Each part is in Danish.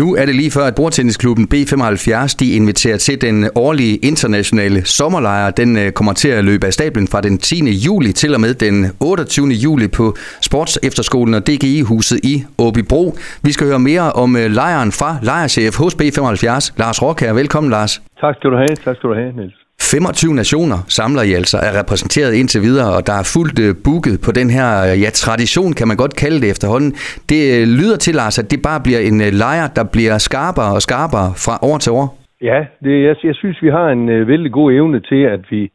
Nu er det lige før, at bordtennisklubben B75 de inviterer til den årlige internationale sommerlejr. Den øh, kommer til at løbe af stablen fra den 10. juli til og med den 28. juli på Sports Efterskolen og DGI-huset i Åbibro. Vi skal høre mere om øh, lejren fra lejrchef hos B75, Lars Råkær. Velkommen, Lars. Tak skal du have. Tak skal du have, Niels. 25 nationer samler I altså, er repræsenteret indtil videre, og der er fuldt øh, booket på den her øh, ja, tradition, kan man godt kalde det efterhånden. Det øh, lyder til, Lars, at det bare bliver en lejr, der bliver skarpere og skarpere fra år til år. Ja, det, jeg, jeg synes, vi har en øh, vældig god evne til, at vi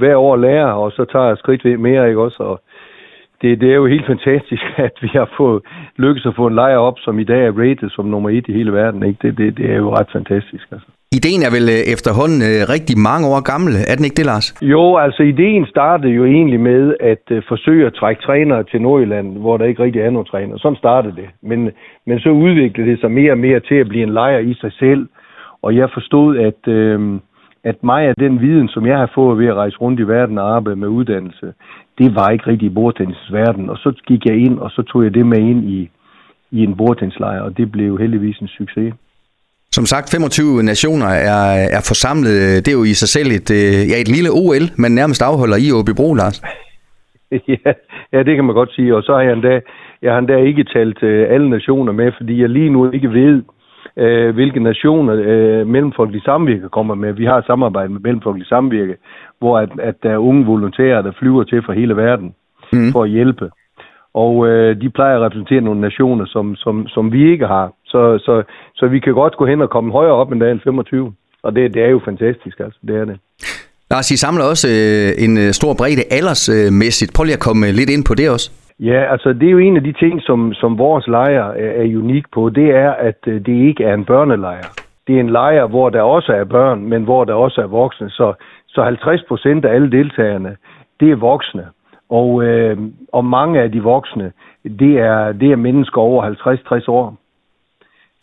hver år lærer, og så tager skridt ved mere, ikke også? Og det, det er jo helt fantastisk, at vi har fået lykkes at få en lejr op, som i dag er rated som nummer et i hele verden. Ikke? Det, det, det er jo ret fantastisk. Altså. Ideen er vel øh, efterhånden øh, rigtig mange år gammel, er den ikke det, Lars? Jo, altså ideen startede jo egentlig med at øh, forsøge at trække trænere til Nordjylland, hvor der ikke rigtig er nogen træner. Sådan startede det. Men, men så udviklede det sig mere og mere til at blive en lejr i sig selv. Og jeg forstod, at, øh, at mig af den viden, som jeg har fået ved at rejse rundt i verden og arbejde med uddannelse, det var ikke rigtig i bordtennis verden. Og så gik jeg ind, og så tog jeg det med ind i, i en bordtennislejr, og det blev heldigvis en succes. Som sagt, 25 nationer er, er forsamlet. Det er jo i sig selv et, øh, ja, et lille OL, man nærmest afholder i Åbibro, Lars. ja, ja, det kan man godt sige. Og så har jeg endda, jeg har endda ikke talt uh, alle nationer med, fordi jeg lige nu ikke ved, uh, hvilke nationer uh, Mellemfolkelig Samvirke kommer med. Vi har et samarbejde med Mellemfolkelig Samvirke, hvor at, at der er unge volontærer, der flyver til fra hele verden mm. for at hjælpe. Og uh, de plejer at repræsentere nogle nationer, som, som, som vi ikke har. Så, så, så vi kan godt gå hen og komme højere op end dag 25. Og det, det er jo fantastisk, altså. Det er det. Lars, I samler også øh, en øh, stor bredde aldersmæssigt. Prøv lige at komme lidt ind på det også. Ja, altså det er jo en af de ting, som, som vores lejr er, er unik på. Det er, at øh, det ikke er en børnelejr. Det er en lejr, hvor der også er børn, men hvor der også er voksne. Så, så 50 procent af alle deltagerne, det er voksne. Og, øh, og mange af de voksne, det er, det er mennesker over 50-60 år.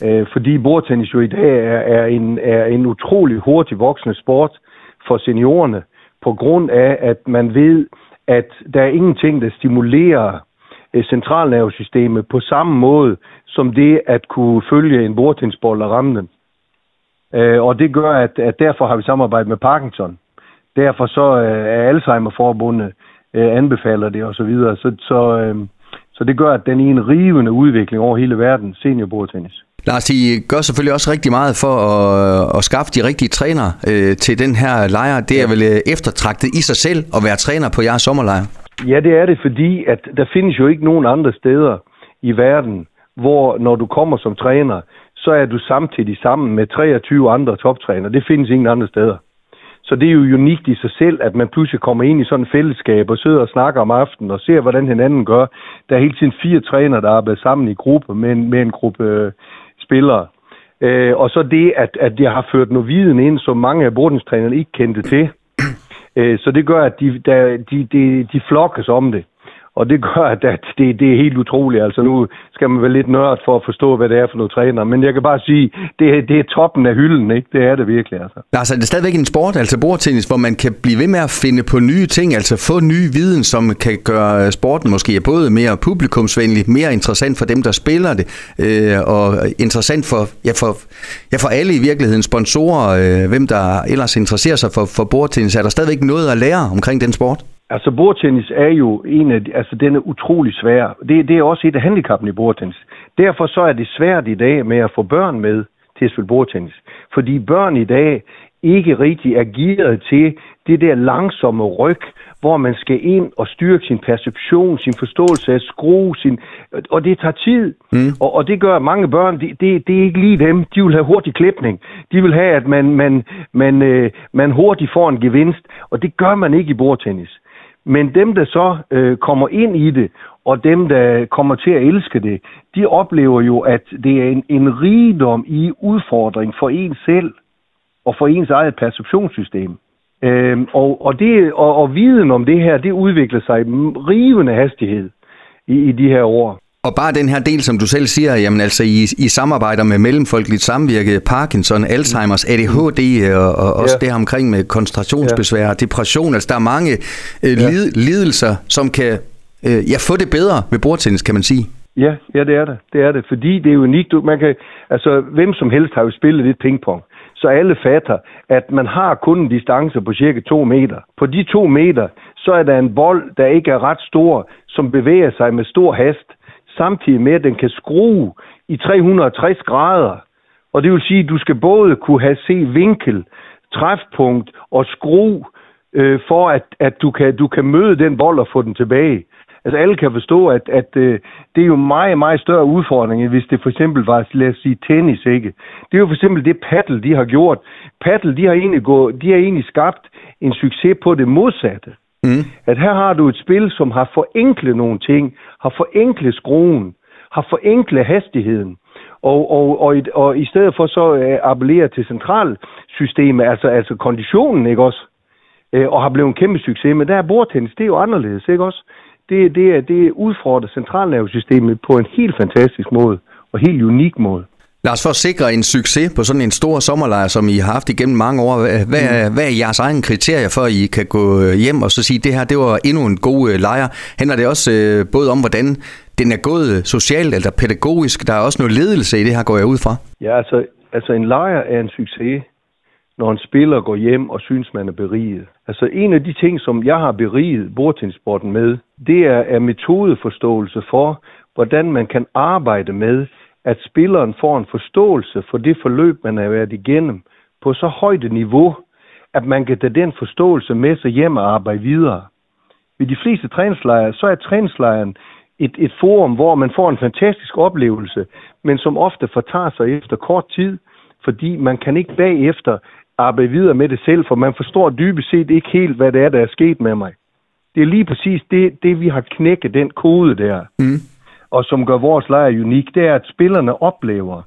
Øh, fordi bordtennis jo i dag er, er, en, er en utrolig hurtig voksende sport for seniorerne, på grund af, at man ved, at der er ingenting, der stimulerer øh, centralnervesystemet på samme måde, som det at kunne følge en bordtennisbold og ramme den. Øh, og det gør, at, at derfor har vi samarbejdet med Parkinson. Derfor så øh, er Alzheimerforbundet øh, anbefaler det osv. Så, videre. så, så, øh, så det gør, at den er en rivende udvikling over hele verden, seniorbordtennis. Lars, I gør selvfølgelig også rigtig meget for at, at skaffe de rigtige trænere øh, til den her lejr. Det er vel øh, eftertragtet i sig selv at være træner på jeres sommerlejr? Ja, det er det, fordi at der findes jo ikke nogen andre steder i verden, hvor når du kommer som træner, så er du samtidig sammen med 23 andre toptræner. Det findes ingen andre steder. Så det er jo unikt i sig selv, at man pludselig kommer ind i sådan et fællesskab og sidder og snakker om aftenen og ser, hvordan hinanden gør. Der er hele tiden fire trænere, der arbejder sammen i gruppe med en, med en gruppe øh, spillere. Øh, og så det, at, at jeg har ført noget viden ind, som mange af bordingstrænerne ikke kendte til. Øh, så det gør, at de, der, de, de, de flokkes om det. Og det gør, at det, det er helt utroligt. Altså nu skal man være lidt nørd for at forstå, hvad det er for noget træner. Men jeg kan bare sige, det, det er toppen af hylden, ikke? Det er det virkelig, altså. Altså, det er stadigvæk en sport, altså bordtennis, hvor man kan blive ved med at finde på nye ting, altså få ny viden, som kan gøre øh, sporten måske både mere publikumsvenlig, mere interessant for dem, der spiller det, øh, og interessant for, ja, for, ja, for alle i virkeligheden, sponsorer, øh, hvem der ellers interesserer sig for, for bordtennis. Er der stadigvæk noget at lære omkring den sport? Altså, bordtennis er jo en af de, altså, den er utrolig svær. Det, det er også et af handicappen i bordtennis. Derfor så er det svært i dag med at få børn med til at spille bordtennis. Fordi børn i dag ikke rigtig er gearet til det der langsomme ryg, hvor man skal ind og styrke sin perception, sin forståelse af skrue, sin, og det tager tid. Mm. Og, og det gør, at mange børn, det, det, det er ikke lige dem. De vil have hurtig klipning. De vil have, at man, man, man, øh, man hurtigt får en gevinst, og det gør man ikke i bordtennis. Men dem, der så øh, kommer ind i det, og dem, der kommer til at elske det, de oplever jo, at det er en, en rigdom i udfordring for en selv og for ens eget perceptionssystem. Øhm, og, og, det, og, og viden om det her, det udvikler sig i rivende hastighed i, i de her år. Og bare den her del, som du selv siger, jamen altså I, I samarbejder med mellemfolkeligt samvirke, Parkinson, Alzheimer's, ADHD og, og også ja. det her omkring med koncentrationsbesvær, ja. depression. Altså der er mange øh, ja. lidelser, som kan øh, ja, få det bedre ved bordtennis, kan man sige. Ja, ja, det er det. Det er det, fordi det er unikt. Man kan, altså, hvem som helst har jo spillet lidt pingpong. Så alle fatter, at man har kun en distance på cirka 2 meter. På de 2 meter, så er der en bold, der ikke er ret stor, som bevæger sig med stor hast, samtidig med, at den kan skrue i 360 grader. Og det vil sige, at du skal både kunne have se vinkel, træfpunkt og skrue, øh, for at, at du, kan, du kan møde den bold og få den tilbage. Altså alle kan forstå, at, at øh, det er jo meget, meget større udfordring, hvis det for eksempel var, lad os sige, tennis, ikke? Det er jo for eksempel det paddle, de har gjort. Paddle, de har egentlig, gået, de har egentlig skabt en succes på det modsatte. Mm. At her har du et spil, som har forenklet nogle ting, har forenklet skruen, har forenklet hastigheden. Og, og, og, og i stedet for så uh, appellere til centralsystemet, altså, altså konditionen, ikke også? Uh, og har blevet en kæmpe succes. Men der er bordtennis, det er jo anderledes, ikke også? Det, det, er, det udfordrer centralnervesystemet på en helt fantastisk måde, og helt unik måde. Lad os for at sikre en succes på sådan en stor sommerlejr, som I har haft igennem mange år. Hvad, mm. hvad er jeres egen kriterier for, at I kan gå hjem og så sige, at det her det var endnu en god øh, lejr? Handler det også øh, både om, hvordan den er gået socialt eller pædagogisk? Der er også noget ledelse i det her, går jeg ud fra. Ja, altså, altså en lejr er en succes, når en spiller går hjem og synes, man er beriget. Altså en af de ting, som jeg har beriget bordtensporten med, det er, er metodeforståelse for, hvordan man kan arbejde med at spilleren får en forståelse for det forløb, man har været igennem på så højt et niveau, at man kan tage den forståelse med sig hjem og arbejde videre. Ved de fleste træningslejre, så er træningslejren et, et forum, hvor man får en fantastisk oplevelse, men som ofte fortager sig efter kort tid, fordi man kan ikke bagefter arbejde videre med det selv, for man forstår dybest set ikke helt, hvad det er, der er sket med mig. Det er lige præcis det, det vi har knækket den kode der. Mm og som gør vores lejr unik, det er, at spillerne oplever,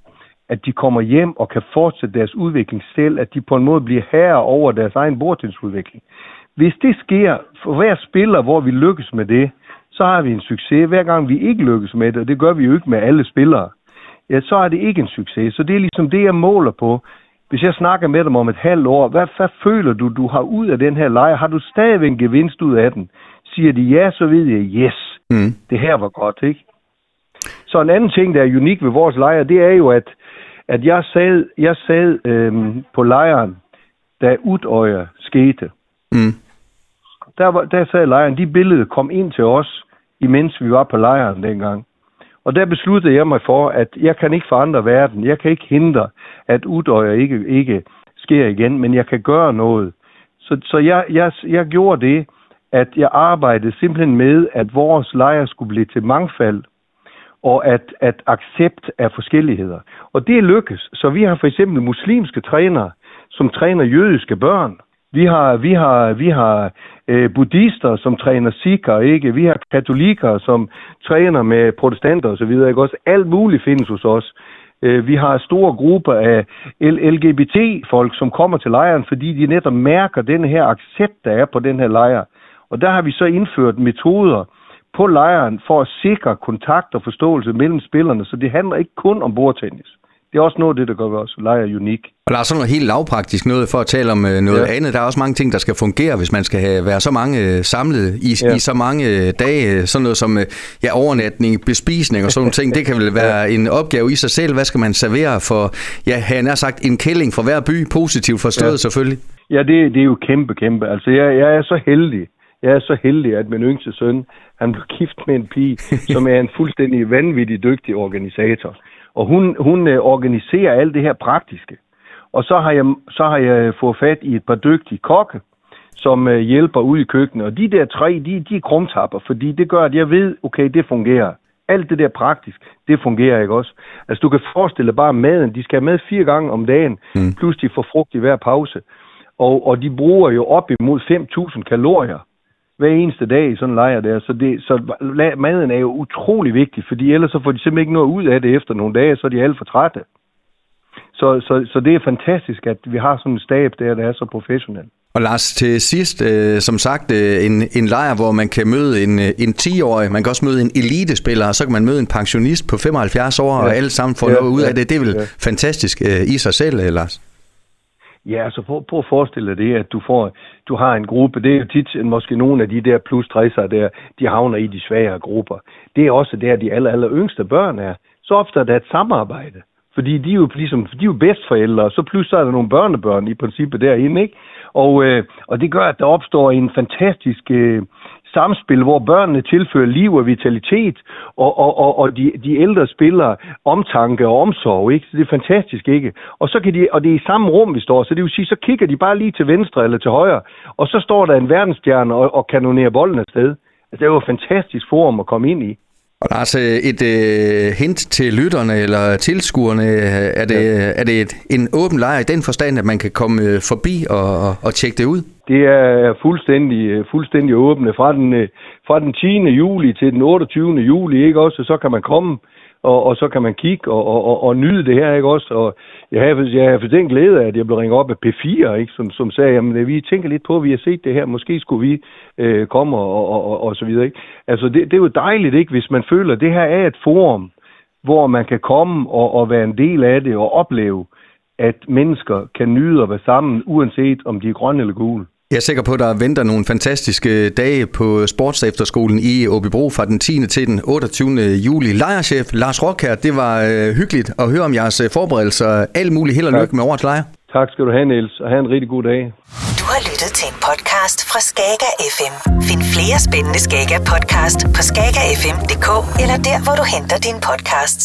at de kommer hjem og kan fortsætte deres udvikling selv, at de på en måde bliver herre over deres egen bordtidsudvikling. Hvis det sker for hver spiller, hvor vi lykkes med det, så har vi en succes. Hver gang vi ikke lykkes med det, og det gør vi jo ikke med alle spillere, ja, så er det ikke en succes. Så det er ligesom det, jeg måler på. Hvis jeg snakker med dem om et halvt år, hvad, hvad føler du, du har ud af den her lejr? Har du stadigvæk en gevinst ud af den? Siger de ja, så ved jeg, yes, mm. det her var godt, ikke? Så en anden ting, der er unik ved vores lejr, det er jo, at, at jeg sad, jeg sad øhm, på lejren, da Udøjer skete. Mm. Der, var, der sad lejren, de billeder kom ind til os, imens vi var på lejren dengang. Og der besluttede jeg mig for, at jeg kan ikke forandre verden. Jeg kan ikke hindre, at Udøjer ikke, ikke sker igen, men jeg kan gøre noget. Så, så jeg, jeg, jeg gjorde det, at jeg arbejdede simpelthen med, at vores lejr skulle blive til mangfald og at, at accept af forskelligheder. Og det lykkes. Så vi har for eksempel muslimske trænere, som træner jødiske børn. Vi har, vi har, vi har øh, buddhister, som træner sikher, ikke? Vi har katolikker, som træner med protestanter osv. Ikke? Også alt muligt findes hos os. Øh, vi har store grupper af LGBT-folk, som kommer til lejren, fordi de netop mærker den her accept, der er på den her lejr. Og der har vi så indført metoder, på lejren for at sikre kontakt og forståelse mellem spillerne, så det handler ikke kun om bordtennis. Det er også noget af det, der gør vores lejr unik. Og der er sådan noget helt lavpraktisk noget for at tale om øh, noget ja. andet. Der er også mange ting, der skal fungere, hvis man skal have, være så mange øh, samlet i, ja. i så mange øh, dage. Sådan noget som ja, overnatning, bespisning og sådan nogle ting. Det kan vel være ja. en opgave i sig selv. Hvad skal man servere for, ja, han har sagt, en kælling for hver by, positivt forstået ja. selvfølgelig? Ja, det, det er jo kæmpe, kæmpe. Altså, jeg, jeg er så heldig, jeg er så heldig, at min yngste søn, han blev gift med en pige, som er en fuldstændig vanvittig dygtig organisator. Og hun, hun øh, organiserer alt det her praktiske. Og så har, jeg, så har jeg fået fat i et par dygtige kokke, som øh, hjælper ud i køkkenet. Og de der tre, de, de er krumtapper, fordi det gør, at jeg ved, okay, det fungerer. Alt det der praktisk, det fungerer ikke også. Altså du kan forestille dig bare maden, de skal have mad fire gange om dagen, mm. plus de får frugt i hver pause. Og, og de bruger jo op imod 5.000 kalorier hver eneste dag i sådan en lejr der. Så, det, så maden er jo utrolig vigtig, fordi ellers så får de simpelthen ikke noget ud af det efter nogle dage, så er de alt for trætte. Så, så, så det er fantastisk, at vi har sådan en stab der, der er så professionel. Og Lars, til sidst, øh, som sagt, øh, en, en lejr, hvor man kan møde en, øh, en 10-årig, man kan også møde en elitespiller, og så kan man møde en pensionist på 75 år, ja. og alle sammen får ja, noget ud ja, af det. Det er vel ja. fantastisk øh, i sig selv, Lars? Ja, så prøv, prøv at forestille dig det, at du, får, du har en gruppe, det er jo tit måske nogle af de der plus 60'ere der, de havner i de svagere grupper. Det er også der, de aller, aller yngste børn er. Så ofte er der et samarbejde. Fordi de er jo, ligesom, de er jo bedstforældre, og så pludselig så er der nogle børnebørn i princippet derinde, ikke? Og, øh, og det gør, at der opstår en fantastisk øh, samspil, hvor børnene tilfører liv og vitalitet, og, og, og, og de, de ældre spiller omtanke og omsorg, ikke? Så det er fantastisk, ikke? Og, så kan de, og det er i samme rum, vi står, så det vil sige, så kigger de bare lige til venstre eller til højre, og så står der en verdensstjerne og, og kanonerer bolden afsted. Altså, det er jo et fantastisk forum at komme ind i. Og der er altså et øh, hint til lytterne eller tilskuerne. Er det, ja. er det et, en åben lejr i den forstand, at man kan komme øh, forbi og, og, og tjekke det ud? Det er fuldstændig, øh, fuldstændig åbne. Fra den, øh, fra den 10. juli til den 28. juli, ikke også? Så kan man komme og, og så kan man kigge og, og, og, og nyde det her, ikke også? Og jeg har, jeg har for den glæde af, at jeg blev ringet op af P4, ikke? Som, som sagde, jamen øh, vi tænker lidt på, at vi har set det her, måske skulle vi øh, komme og, og, og, og så videre, ikke? Altså det, det er jo dejligt, ikke? Hvis man føler, at det her er et forum, hvor man kan komme og, og være en del af det og opleve, at mennesker kan nyde at være sammen, uanset om de er grønne eller gule. Jeg er sikker på, at der venter nogle fantastiske dage på Sportsefterskolen i Åbibro fra den 10. til den 28. juli. Lejerchef Lars Rockær, det var øh, hyggeligt at høre om jeres øh, forberedelser. Alt muligt held og lykke med årets lejr. Tak skal du have, Niels, og have en rigtig god dag. Du har lyttet til en podcast fra Skager FM. Find flere spændende Skager podcast på skagerfm.dk eller der, hvor du henter dine podcasts.